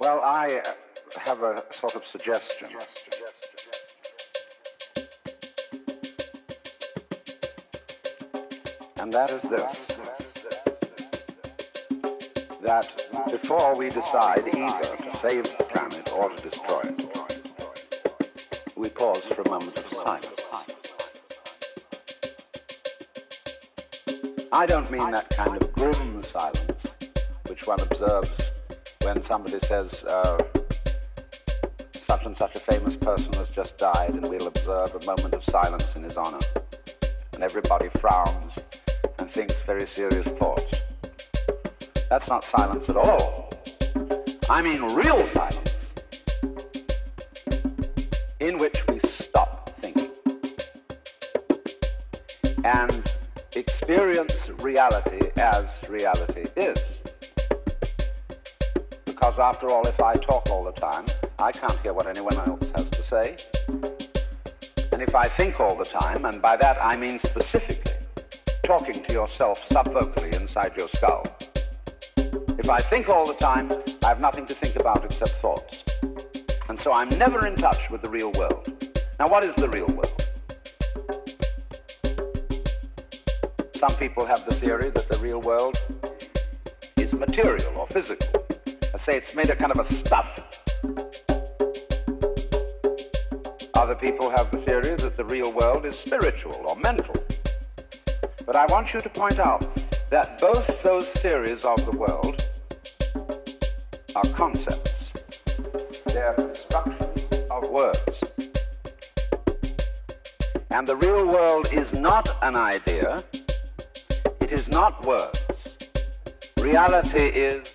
Well, I uh, have a sort of suggestion. And that is this that before we decide either to save the planet or to destroy it, we pause for a moment of silence. I don't mean that kind of grim silence which one observes when somebody says, uh, such and such a famous person has just died, and we'll observe a moment of silence in his honor. And everybody frowns and thinks very serious thoughts. That's not silence at all. I mean real silence, in which we stop thinking and experience reality as reality is. After all, if I talk all the time, I can't hear what anyone else has to say. And if I think all the time, and by that I mean specifically talking to yourself subvocally inside your skull, if I think all the time, I have nothing to think about except thoughts. And so I'm never in touch with the real world. Now, what is the real world? Some people have the theory that the real world is material or physical. It's made of kind of a stuff. Other people have the theory that the real world is spiritual or mental. But I want you to point out that both those theories of the world are concepts. They're constructions of words. And the real world is not an idea. It is not words. Reality is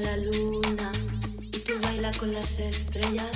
la luna y tú bailas con las estrellas.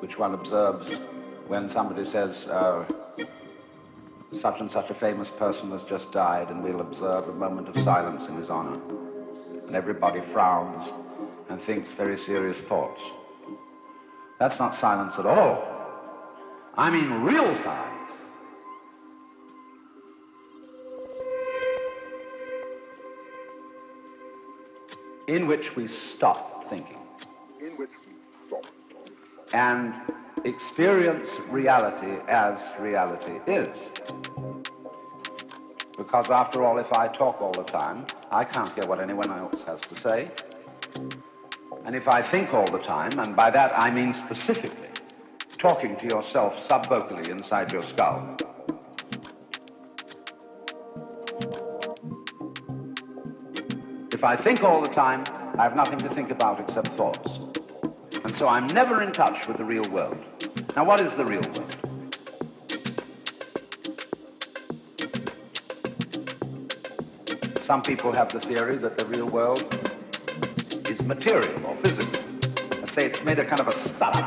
Which one observes when somebody says, uh, such and such a famous person has just died, and we'll observe a moment of silence in his honor. And everybody frowns and thinks very serious thoughts. That's not silence at all. I mean real silence. In which we stop thinking. And experience reality as reality is. Because after all, if I talk all the time, I can't hear what anyone else has to say. And if I think all the time, and by that I mean specifically, talking to yourself subvocally inside your skull. If I think all the time, I have nothing to think about except thoughts. And so I'm never in touch with the real world. Now, what is the real world? Some people have the theory that the real world is material or physical. Let's say it's made of kind of a stuff.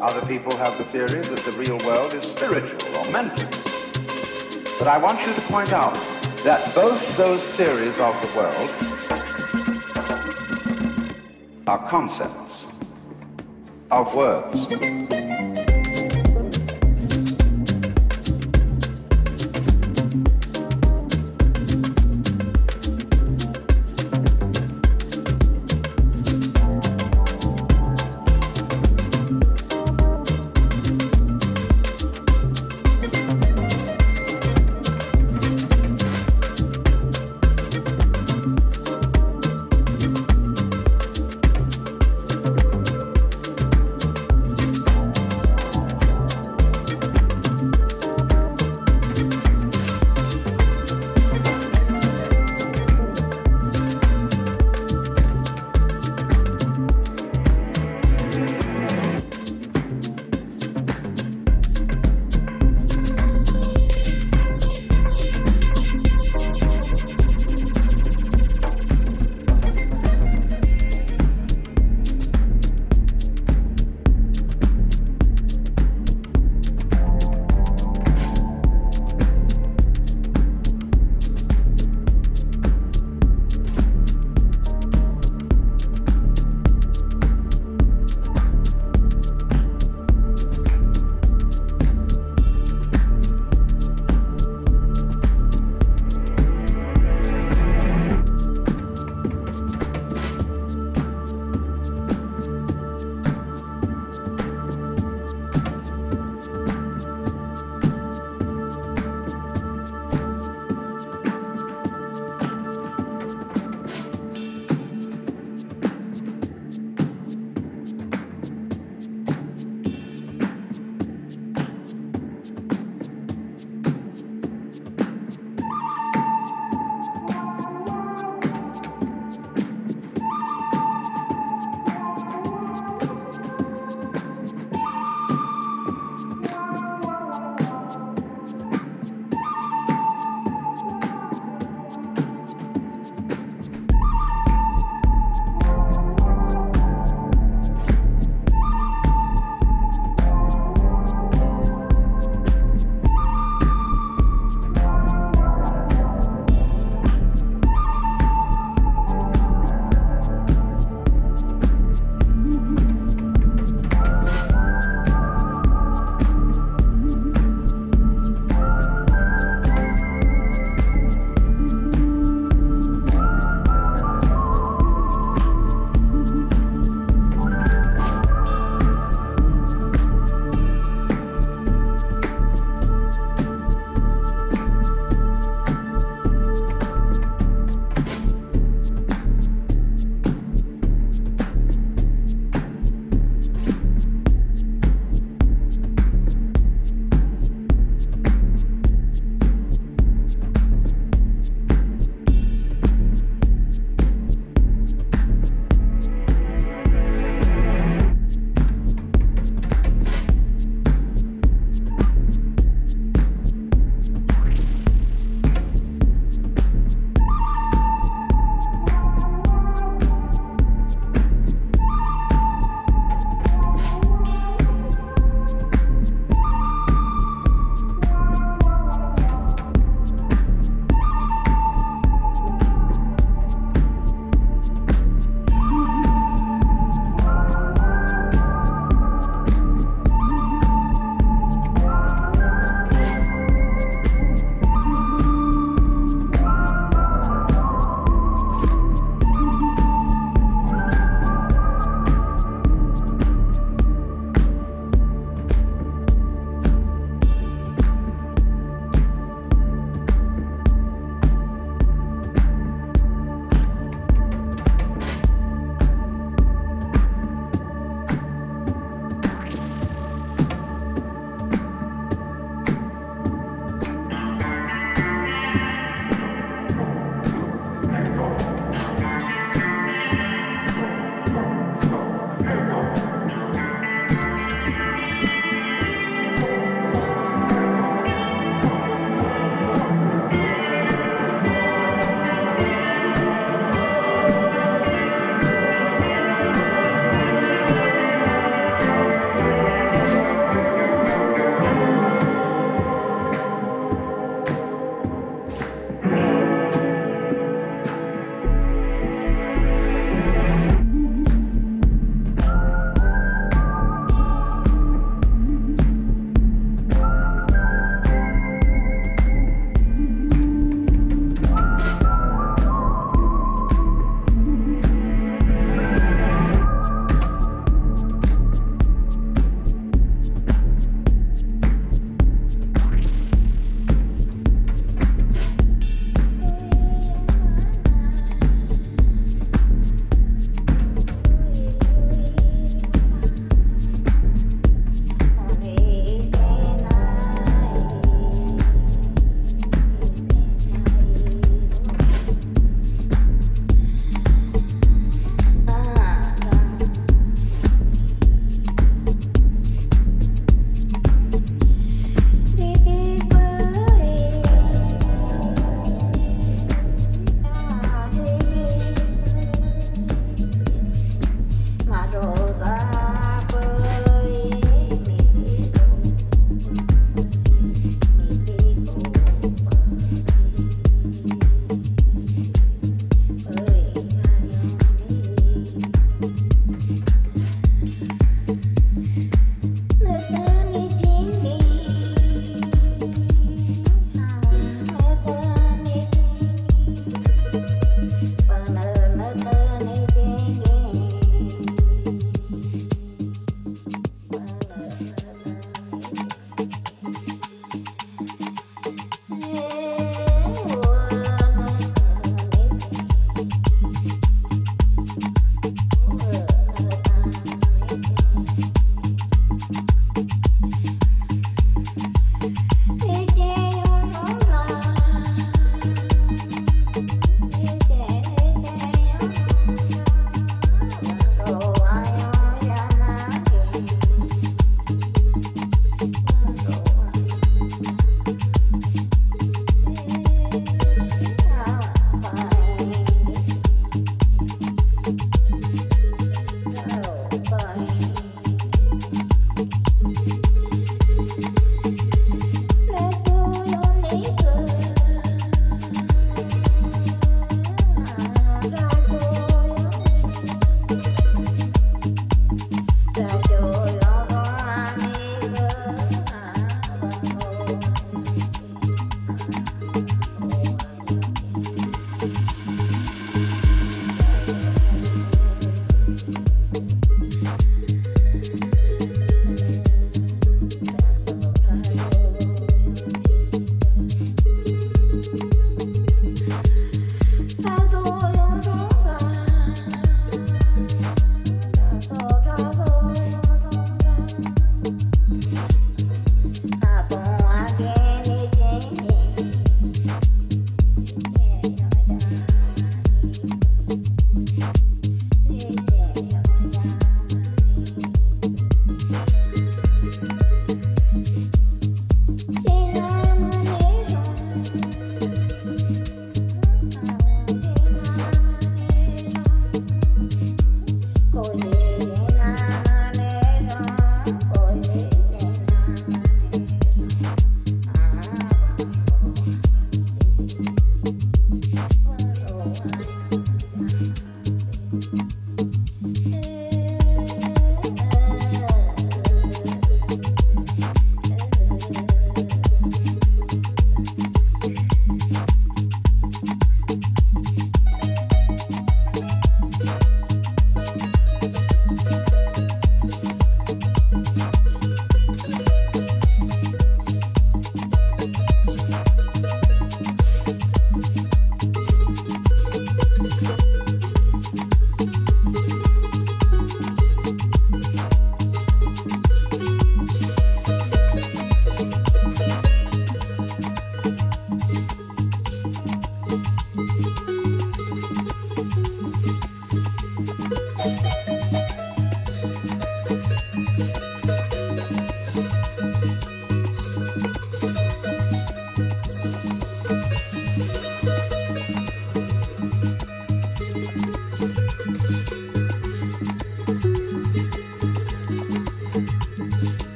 Other people have the theory that the real world is spiritual or mental. But I want you to point out that both those theories of the world are concepts of words.